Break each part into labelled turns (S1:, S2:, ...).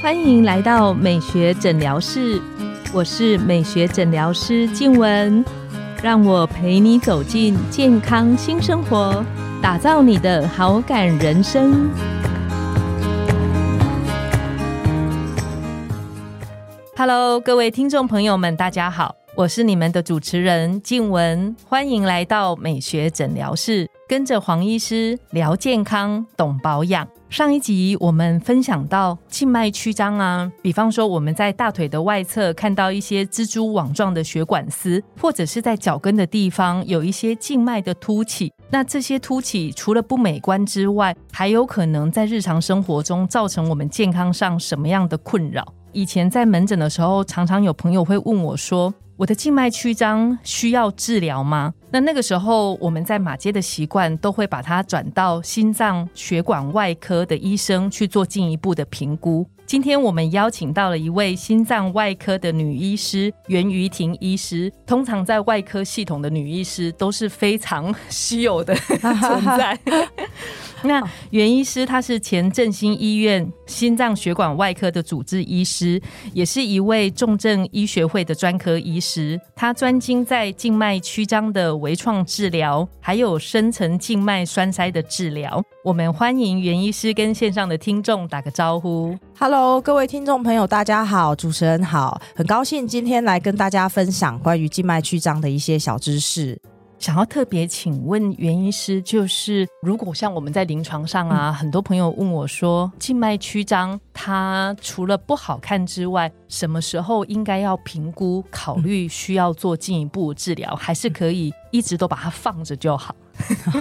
S1: 欢迎来到美学诊疗室，我是美学诊疗师静文，让我陪你走进健康新生活，打造你的好感人生。Hello，各位听众朋友们，大家好，我是你们的主持人静文，欢迎来到美学诊疗室，跟着黄医师聊健康，懂保养。上一集我们分享到静脉曲张啊，比方说我们在大腿的外侧看到一些蜘蛛网状的血管丝，或者是在脚跟的地方有一些静脉的凸起。那这些凸起除了不美观之外，还有可能在日常生活中造成我们健康上什么样的困扰？以前在门诊的时候，常常有朋友会问我说。我的静脉曲张需要治疗吗？那那个时候我们在马街的习惯都会把它转到心脏血管外科的医生去做进一步的评估。今天我们邀请到了一位心脏外科的女医师袁瑜婷医师。通常在外科系统的女医师都是非常 稀有的 存在。那袁医师他是前振兴医院心脏血管外科的主治医师，也是一位重症医学会的专科医师。他专精在静脉曲张的微创治疗，还有深层静脉栓塞的治疗。我们欢迎袁医师跟线上的听众打个招呼。
S2: Hello，各位听众朋友，大家好，主持人好，很高兴今天来跟大家分享关于静脉曲张的一些小知识。
S1: 想要特别请问袁医师，就是如果像我们在临床上啊，很多朋友问我说，静脉曲张它除了不好看之外，什么时候应该要评估考虑需要做进一步治疗，还是可以一直都把它放着就好？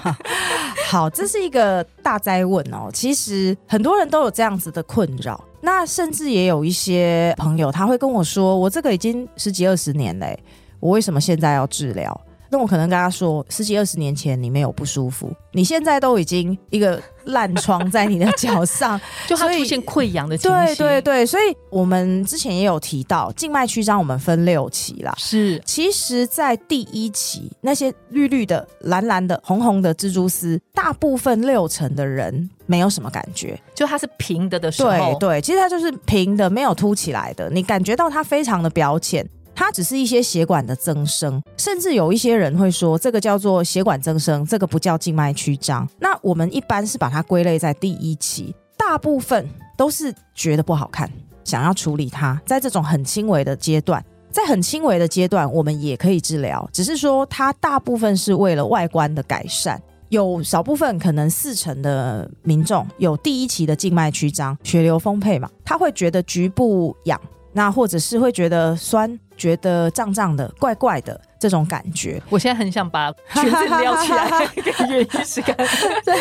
S2: 好，这是一个大灾问哦。其实很多人都有这样子的困扰，那甚至也有一些朋友他会跟我说，我这个已经十几二十年嘞，我为什么现在要治疗？那我可能跟他说，十几二十年前你没有不舒服，你现在都已经一个烂疮在你的脚上，
S1: 就它出现溃疡的情
S2: 形。对对对，所以我们之前也有提到静脉曲张，我们分六期啦。
S1: 是，
S2: 其实，在第一期那些绿绿的、蓝蓝的、红红的蜘蛛丝，大部分六成的人没有什么感觉，
S1: 就它是平的的时候。
S2: 对对，其实它就是平的，没有凸起来的，你感觉到它非常的表浅。它只是一些血管的增生，甚至有一些人会说这个叫做血管增生，这个不叫静脉曲张。那我们一般是把它归类在第一期，大部分都是觉得不好看，想要处理它。在这种很轻微的阶段，在很轻微的阶段，我们也可以治疗，只是说它大部分是为了外观的改善，有少部分可能四成的民众有第一期的静脉曲张，血流丰沛嘛，他会觉得局部痒。那或者是会觉得酸，觉得胀胀的、怪怪的这种感觉。
S1: 我现在很想把裙子撩起来，给原医师看。对，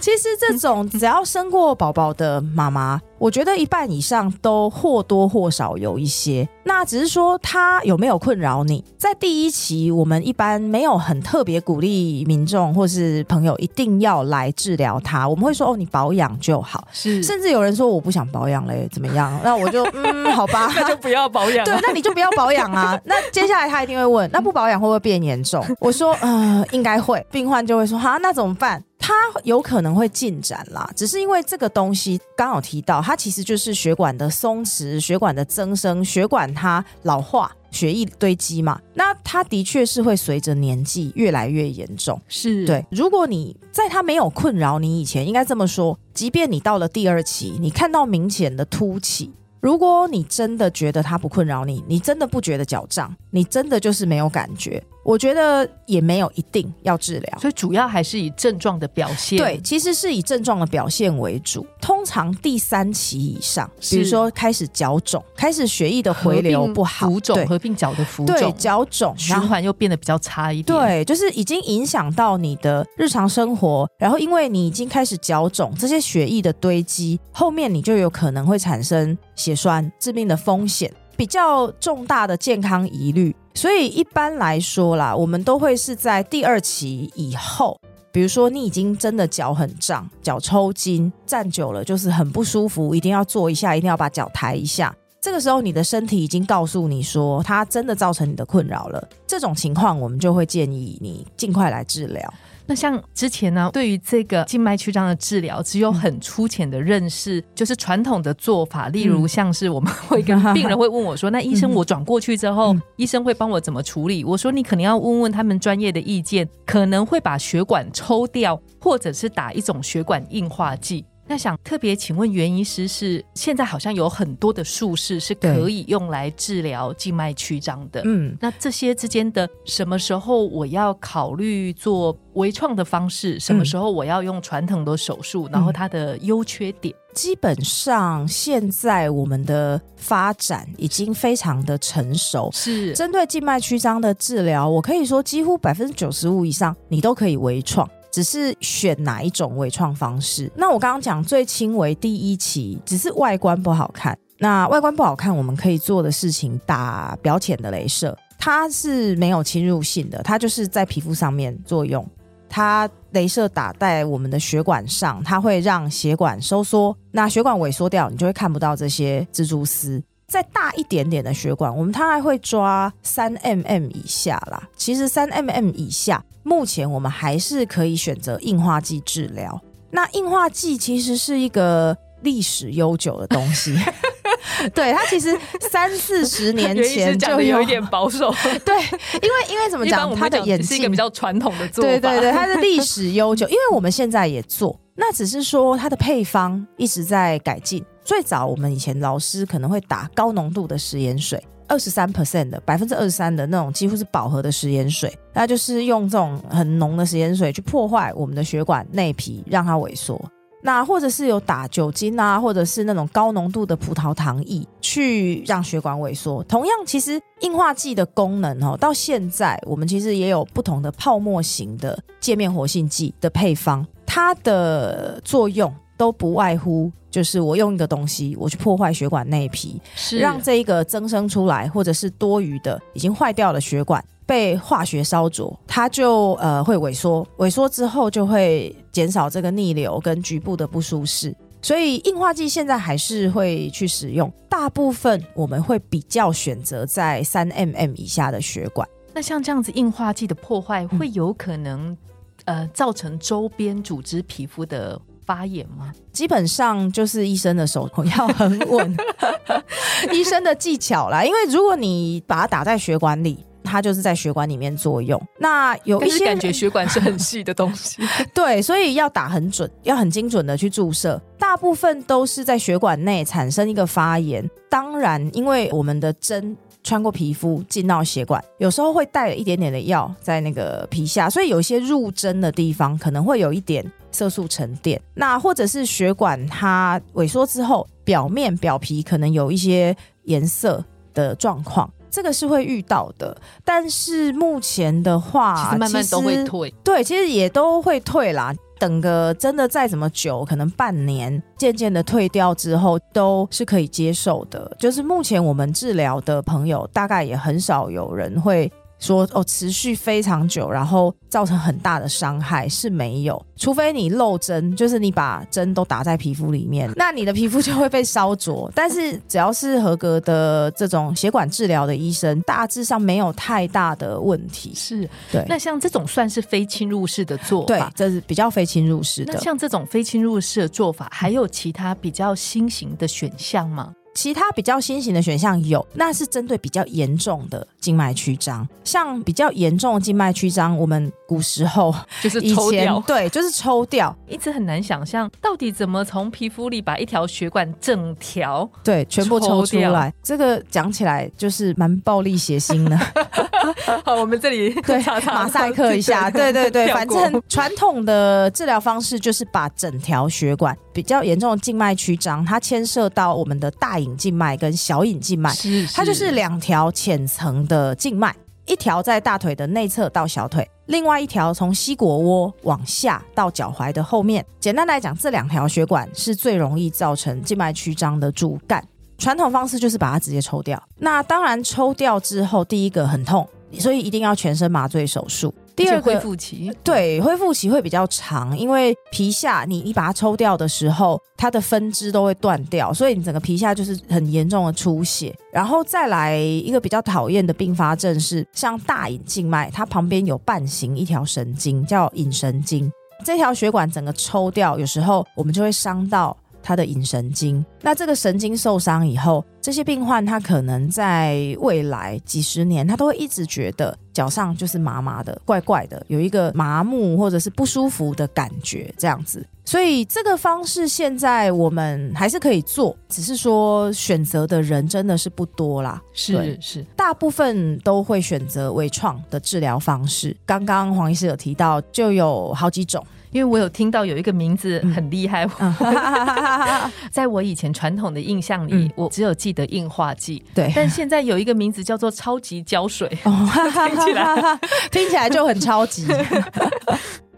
S2: 其实这种只要生过宝宝的妈妈。我觉得一半以上都或多或少有一些，那只是说他有没有困扰你。在第一期，我们一般没有很特别鼓励民众或是朋友一定要来治疗它，我们会说哦，你保养就好。
S1: 是，
S2: 甚至有人说我不想保养嘞，怎么样？那我就嗯，好吧，
S1: 那就不要保养。
S2: 对，那你就不要保养啊。那接下来他一定会问，那不保养会不会变严重？我说呃，应该会。病患就会说哈，那怎么办？它有可能会进展啦，只是因为这个东西刚好提到，它其实就是血管的松弛、血管的增生、血管它老化、血液堆积嘛。那它的确是会随着年纪越来越严重。
S1: 是
S2: 对，如果你在它没有困扰你以前，应该这么说，即便你到了第二期，你看到明显的凸起。如果你真的觉得它不困扰你，你真的不觉得脚胀，你真的就是没有感觉。我觉得也没有一定要治疗，
S1: 所以主要还是以症状的表现。
S2: 对，其实是以症状的表现为主。通常第三期以上，比如说开始脚肿，开始血液的回流不好，
S1: 浮肿合并脚的浮肿，
S2: 对，脚肿
S1: 循环又变得比较差一
S2: 点。对，就是已经影响到你的日常生活，然后因为你已经开始脚肿，这些血液的堆积，后面你就有可能会产生血栓致命的风险。比较重大的健康疑虑，所以一般来说啦，我们都会是在第二期以后，比如说你已经真的脚很胀，脚抽筋，站久了就是很不舒服，一定要坐一下，一定要把脚抬一下。这个时候你的身体已经告诉你说，它真的造成你的困扰了。这种情况，我们就会建议你尽快来治疗。
S1: 那像之前呢，对于这个静脉曲张的治疗，只有很粗浅的认识，就是传统的做法，例如像是我们会跟病人会问我说：“那医生，我转过去之后，医生会帮我怎么处理？”我说：“你可能要问问他们专业的意见，可能会把血管抽掉，或者是打一种血管硬化剂。”那想特别请问袁医师，是现在好像有很多的术式是可以用来治疗静脉曲张的。嗯，那这些之间的什么时候我要考虑做微创的方式，什么时候我要用传统的手术，然后它的优缺点？
S2: 基本上现在我们的发展已经非常的成熟，
S1: 是
S2: 针对静脉曲张的治疗，我可以说几乎百分之九十五以上你都可以微创。只是选哪一种微创方式？那我刚刚讲最轻微第一期，只是外观不好看。那外观不好看，我们可以做的事情打表浅的镭射，它是没有侵入性的，它就是在皮肤上面作用。它镭射打在我们的血管上，它会让血管收缩。那血管萎缩掉，你就会看不到这些蜘蛛丝。再大一点点的血管，我们它还会抓三 mm 以下啦。其实三 mm 以下。目前我们还是可以选择硬化剂治疗。那硬化剂其实是一个历史悠久的东西，对它其实三四十年前就
S1: 有一点保守。
S2: 对，因为因为怎么讲，它的眼
S1: 是一个比较传统的做法。
S2: 对对对，它的历史悠久，因为我们现在也做，那只是说它的配方一直在改进。最早我们以前老师可能会打高浓度的食盐水。二十三 percent 的百分之二十三的那种几乎是饱和的食盐水，那就是用这种很浓的食盐水去破坏我们的血管内皮，让它萎缩。那或者是有打酒精啊，或者是那种高浓度的葡萄糖液去让血管萎缩。同样，其实硬化剂的功能哦，到现在我们其实也有不同的泡沫型的界面活性剂的配方，它的作用。都不外乎就是我用一个东西，我去破坏血管内皮，
S1: 是
S2: 让这一个增生出来或者是多余的已经坏掉的血管被化学烧灼，它就呃会萎缩，萎缩之后就会减少这个逆流跟局部的不舒适。所以硬化剂现在还是会去使用，大部分我们会比较选择在三 mm 以下的血管。
S1: 那像这样子硬化剂的破坏，会有可能呃造成周边组织皮肤的。发炎吗？
S2: 基本上就是医生的手要很稳，医生的技巧啦。因为如果你把它打在血管里，它就是在血管里面作用。那有一些
S1: 感觉血管是很细的东西，
S2: 对，所以要打很准，要很精准的去注射。大部分都是在血管内产生一个发炎。当然，因为我们的针穿过皮肤进到血管，有时候会带了一点点的药在那个皮下，所以有一些入针的地方可能会有一点。色素沉淀，那或者是血管它萎缩之后，表面表皮可能有一些颜色的状况，这个是会遇到的。但是目前的话，
S1: 其实慢慢都会退，
S2: 对，其实也都会退啦。等个真的再怎么久，可能半年，渐渐的退掉之后，都是可以接受的。就是目前我们治疗的朋友，大概也很少有人会。说哦，持续非常久，然后造成很大的伤害是没有，除非你漏针，就是你把针都打在皮肤里面，那你的皮肤就会被烧灼。但是只要是合格的这种血管治疗的医生，大致上没有太大的问题。
S1: 是
S2: 对。
S1: 那像这种算是非侵入式的做法，
S2: 对，这是比较非侵入式的。
S1: 那像这种非侵入式的做法，还有其他比较新型的选项吗？
S2: 其他比较新型的选项有，那是针对比较严重的静脉曲张，像比较严重的静脉曲张，我们古时候
S1: 就是抽掉，
S2: 对，就是抽掉，
S1: 一直很难想象到底怎么从皮肤里把一条血管整条
S2: 对全部抽出来。这个讲起来就是蛮暴力血腥的。
S1: 好，我们这里
S2: 对 马赛克一下，对对对，反正传统的治疗方式就是把整条血管比较严重的静脉曲张，它牵涉到我们的大隐静脉跟小隐静脉，它就是两条浅层的静脉，一条在大腿的内侧到小腿，另外一条从膝腘窝往下到脚踝的后面。简单来讲，这两条血管是最容易造成静脉曲张的主干。传统方式就是把它直接抽掉。那当然抽掉之后，第一个很痛，所以一定要全身麻醉手术。第二个
S1: 恢复期，
S2: 对，恢复期会比较长，因为皮下你一把它抽掉的时候，它的分支都会断掉，所以你整个皮下就是很严重的出血。然后再来一个比较讨厌的并发症是，像大隐静脉，它旁边有半形一条神经叫隐神经，这条血管整个抽掉，有时候我们就会伤到。它的隐神经，那这个神经受伤以后，这些病患他可能在未来几十年，他都会一直觉得脚上就是麻麻的、怪怪的，有一个麻木或者是不舒服的感觉，这样子。所以这个方式现在我们还是可以做，只是说选择的人真的是不多啦。
S1: 是是，
S2: 大部分都会选择微创的治疗方式。刚刚黄医师有提到，就有好几种。
S1: 因为我有听到有一个名字很厉害，在我以前传统的印象里，我只有记得硬化剂。
S2: 对，
S1: 但现在有一个名字叫做超级胶水，听起来
S2: 听起来就很超级。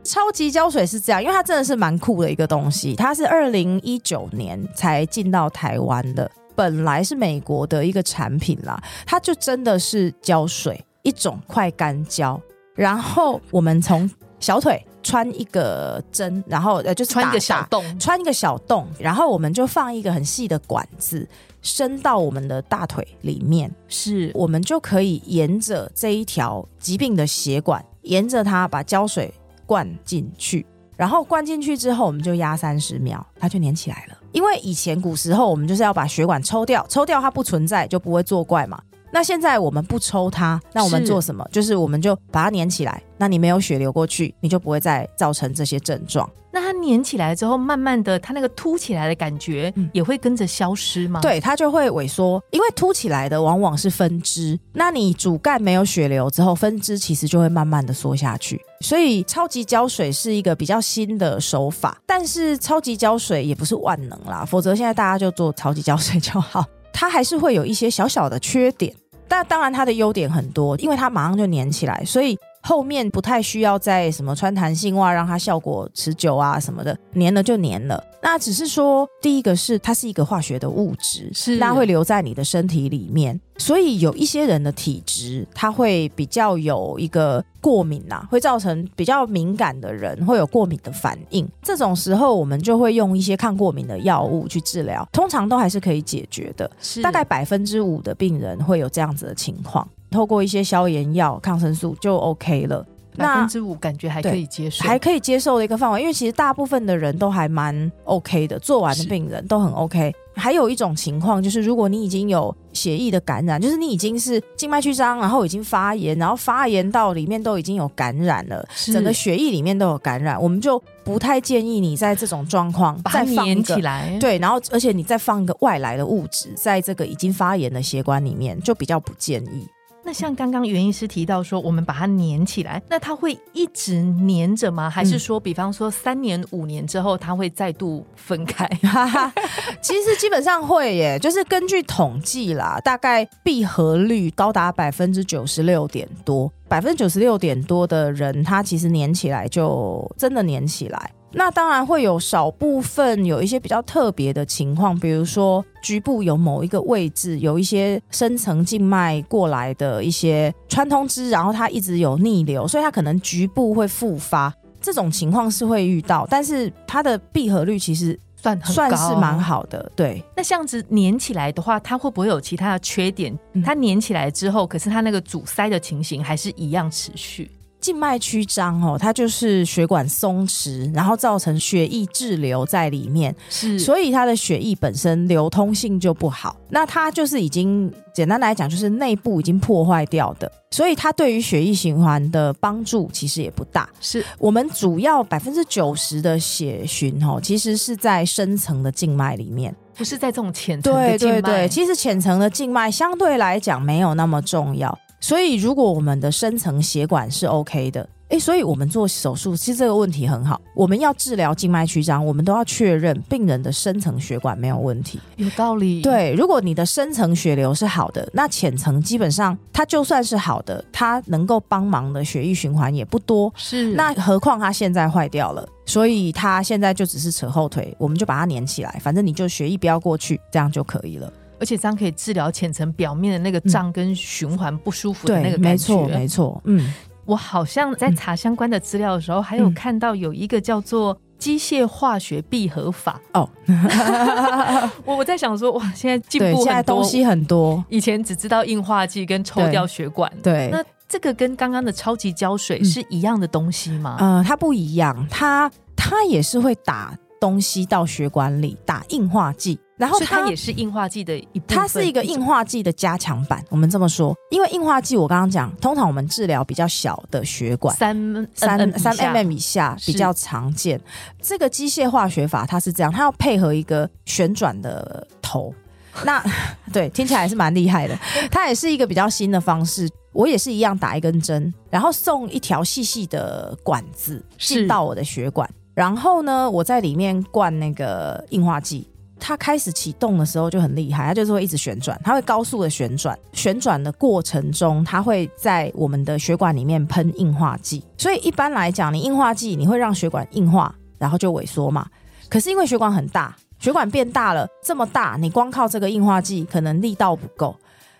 S2: 超级胶水是这样，因为它真的是蛮酷的一个东西。它是二零一九年才进到台湾的，本来是美国的一个产品啦。它就真的是胶水，一种快干胶。然后我们从小腿。穿一个针，然后呃，就是
S1: 穿一个小洞，
S2: 穿一个小洞，然后我们就放一个很细的管子，伸到我们的大腿里面，
S1: 是
S2: 我们就可以沿着这一条疾病的血管，沿着它把胶水灌进去，然后灌进去之后，我们就压三十秒，它就粘起来了。因为以前古时候我们就是要把血管抽掉，抽掉它不存在就不会作怪嘛。那现在我们不抽它，那我们做什么？就是我们就把它粘起来。那你没有血流过去，你就不会再造成这些症状。
S1: 那它粘起来之后，慢慢的，它那个凸起来的感觉也会跟着消失吗？
S2: 对，它就会萎缩，因为凸起来的往往是分支。那你主干没有血流之后，分支其实就会慢慢的缩下去。所以超级胶水是一个比较新的手法，但是超级胶水也不是万能啦，否则现在大家就做超级胶水就好。它还是会有一些小小的缺点。但当然，它的优点很多，因为它马上就粘起来，所以后面不太需要再什么穿弹性袜让它效果持久啊什么的，粘了就粘了。那只是说，第一个是它是一个化学的物质，
S1: 是
S2: 它会留在你的身体里面，所以有一些人的体质，它会比较有一个过敏呐，会造成比较敏感的人会有过敏的反应。这种时候，我们就会用一些抗过敏的药物去治疗，通常都还是可以解决的。
S1: 是
S2: 大概百分之五的病人会有这样子的情况，透过一些消炎药、抗生素就 OK 了。
S1: 百分之五感觉还可以接受，
S2: 还可以接受的一个范围，因为其实大部分的人都还蛮 OK 的，做完的病人都很 OK。还有一种情况就是，如果你已经有血液的感染，就是你已经是静脉曲张，然后已经发炎，然后发炎到里面都已经有感染了，整个血液里面都有感染，我们就不太建议你在这种状况再放
S1: 起来。
S2: 对，然后而且你再放一个外来的物质在这个已经发炎的血管里面，就比较不建议。
S1: 那像刚刚袁医师提到说，我们把它粘起来，那它会一直粘着吗？还是说，比方说三年、五年之后，它会再度分开？
S2: 其实基本上会耶，就是根据统计啦，大概闭合率高达百分之九十六点多，百分之九十六点多的人，他其实粘起来就真的粘起来。那当然会有少部分有一些比较特别的情况，比如说局部有某一个位置有一些深层静脉过来的一些穿通支，然后它一直有逆流，所以它可能局部会复发。这种情况是会遇到，但是它的闭合率其实
S1: 算
S2: 算是蛮好的。对，
S1: 那这样子粘起来的话，它会不会有其他的缺点？它粘起来之后，可是它那个阻塞的情形还是一样持续。
S2: 静脉曲张哦，它就是血管松弛，然后造成血液滞留在里面，
S1: 是，
S2: 所以它的血液本身流通性就不好。那它就是已经简单来讲，就是内部已经破坏掉的，所以它对于血液循环的帮助其实也不大。
S1: 是
S2: 我们主要百分之九十的血循哦，其实是在深层的静脉里面，
S1: 不是在这种浅层的静脉。
S2: 对对对，其实浅层的静脉相对来讲没有那么重要。所以，如果我们的深层血管是 OK 的，诶，所以我们做手术，其实这个问题很好。我们要治疗静脉曲张，我们都要确认病人的深层血管没有问题。
S1: 有道理。
S2: 对，如果你的深层血流是好的，那浅层基本上它就算是好的，它能够帮忙的血液循环也不多。
S1: 是。
S2: 那何况它现在坏掉了，所以它现在就只是扯后腿，我们就把它粘起来，反正你就血液不要过去，这样就可以了。
S1: 而且这样可以治疗浅层表面的那个胀跟循环不舒服的那个
S2: 感觉。没错，没错。嗯，
S1: 我好像在查相关的资料的时候，还有
S2: 嗯
S1: 看到有一个叫做机械化学闭合法。
S2: 哦，
S1: 我我在想说，哇，现在进
S2: 对，现在
S1: 步很多。
S2: 东西很多，
S1: 以前只知道硬化剂跟抽掉血管，
S2: 对，
S1: 那这个跟刚刚的超级胶水
S2: 嗯
S1: 是一样的东西吗？
S2: 呃，它不一样，它它也是会打东西到血管里，打硬化剂，然后它
S1: 也是硬化剂的一部分。
S2: 它是一个硬化剂的加强版，我们这么说，因为硬化剂我刚刚讲，通常我们治疗比较小的血管。
S1: 三
S2: 三
S1: mm
S2: 三 mm 以下比较常见，这个机械化学法它是这样，它要配合一个旋转的头。那对，听起来还是蛮厉害的。它也是一个比较新的方式。我也是一样打一根针，然后送一条细细的管子
S1: 是
S2: 进到我的血管，然后呢，我在里面灌那个硬化剂。它开始启动的时候就很厉害，它就是会一直旋转，它会高速的旋转。旋转的过程中，它会在我们的血管里面喷硬化剂。所以一般来讲，你硬化剂你会让血管硬化，然后就萎缩嘛。可是因为血管很大，血管变大了，这么大，你光靠这个硬化剂可能力道不够。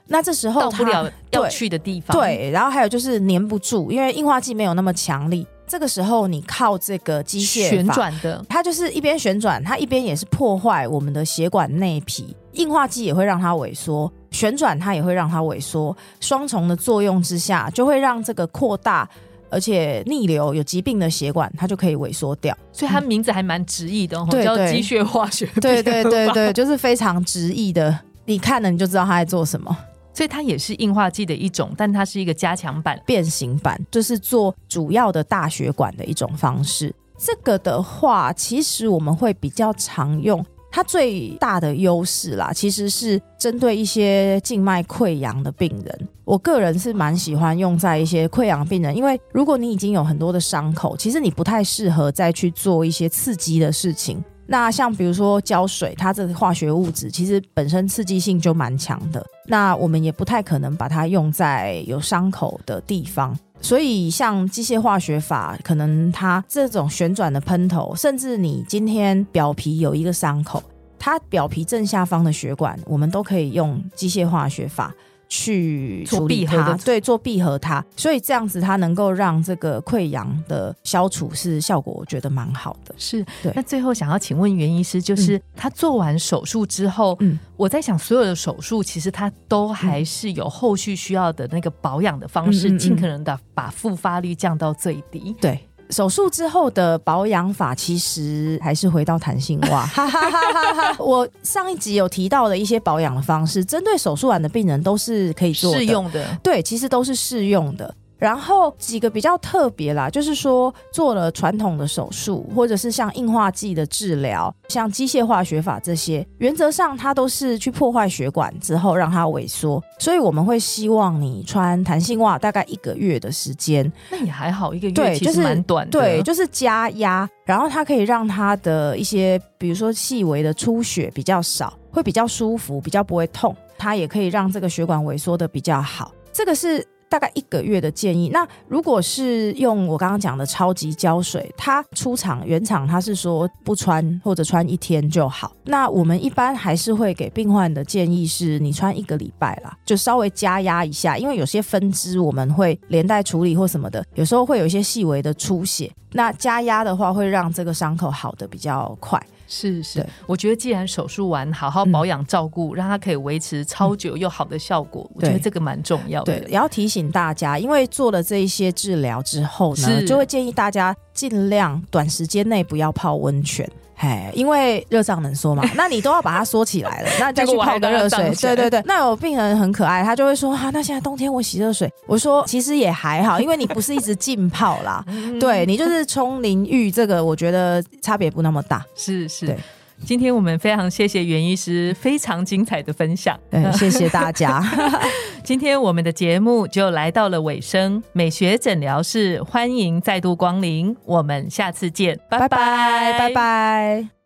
S2: 那这时候它
S1: 到不了要
S2: 对
S1: 去的地方。，
S2: 对，然后还有就是粘不住，因为硬化剂没有那么强力。这个时候你靠这个机械
S1: 旋，转的
S2: 它就是一边旋转，它一边也是破坏我们的血管内皮。硬化剂也会让它萎缩，旋转它也会让它萎缩，双重的作用之下，就会让这个扩大。而且逆流有疾病的血管，它就可以萎缩掉。
S1: 所以它名字还蛮直译的叫机械化学。
S2: 对对对，对，就是非常直译的，你看了你就知道它在做什么。
S1: 所以它也是硬化剂的一种，但它是一个加强版。
S2: 变形版，就是做主要的大血管的一种方式。这个的话，其实我们会比较常用。它最大的优势啦，其实是针对一些静脉溃疡的病人。我个人是蛮喜欢用在一些溃疡病人，因为如果你已经有很多的伤口，其实你不太适合再去做一些刺激的事情。那像比如说胶水，它这个化学物质其实本身刺激性就蛮强的，那我们也不太可能把它用在有伤口的地方。所以，像机械化学法，可能它这种旋转的喷头，甚至你今天表皮有一个伤口，它表皮正下方的血管，我们都可以用机械化学法去
S1: 做
S2: 处理它对，做闭合它。所以这样子，它能够让这个溃疡的消除是效果，我觉得蛮好的。
S1: 是
S2: 对，
S1: 那最后想要请问袁医师，就是他做完手术之后，
S2: 嗯
S1: 我在想，所有的手术其实他都还是有后续需要的那个保养的方式，尽可能的把复发率降到最低。
S2: 对。手术之后的保养法其实还是回到弹性袜，哈哈哈哈哈！我上一集有提到的一些保养的方式，针对手术完的病人都是可以做的
S1: 适用的，
S2: 对，其实都是适用的。然后几个比较特别啦，就是说做了传统的手术，或者是像硬化剂的治疗，像机械化学法这些，原则上它都是去破坏血管之后让它萎缩，所以我们会希望你穿弹性袜大概一个月的时间，
S1: 那也还好，一个月其实
S2: 对就是
S1: 蛮短的。
S2: 对，就是加压，然后它可以让它的一些，比如说细微的出血比较少，会比较舒服，比较不会痛。它也可以让这个血管萎缩的比较好。这个是大概一个月的建议。那如果是用我刚刚讲的超级胶水，它出厂原厂它是说不穿或者穿一天就好。那我们一般还是会给病患的建议是，你穿一个礼拜啦，就稍微加压一下，因为有些分支我们会连带处理或什么的，有时候会有一些细微的出血。那加压的话，会让这个伤口好的比较快。
S1: 是是，我觉得既然手术完，好好保养照顾，让它可以维持超久又好的效果，我觉得这个蛮重要的。
S2: 对，也要提醒大家，因为做了这一些治疗之后呢，就会建议大家尽量短时间内不要泡温泉。哎，因为热胀冷缩嘛，那你都要把它缩起来了，那你再去泡个热水。对对对，那有病人很可爱，他就会说啊，那现在冬天我洗热水，我说其实也还好，因为你不是一直浸泡啦，
S1: 嗯
S2: 对你就是冲淋浴，这个我觉得差别不那么大。
S1: 是是。
S2: 对。
S1: 今天我们非常谢谢袁医师非常精彩的分享。
S2: 对，谢谢大家，
S1: 今天我们的节目就来到了尾声，美学诊疗室欢迎再度光临，我们下次见，拜
S2: 拜拜拜拜。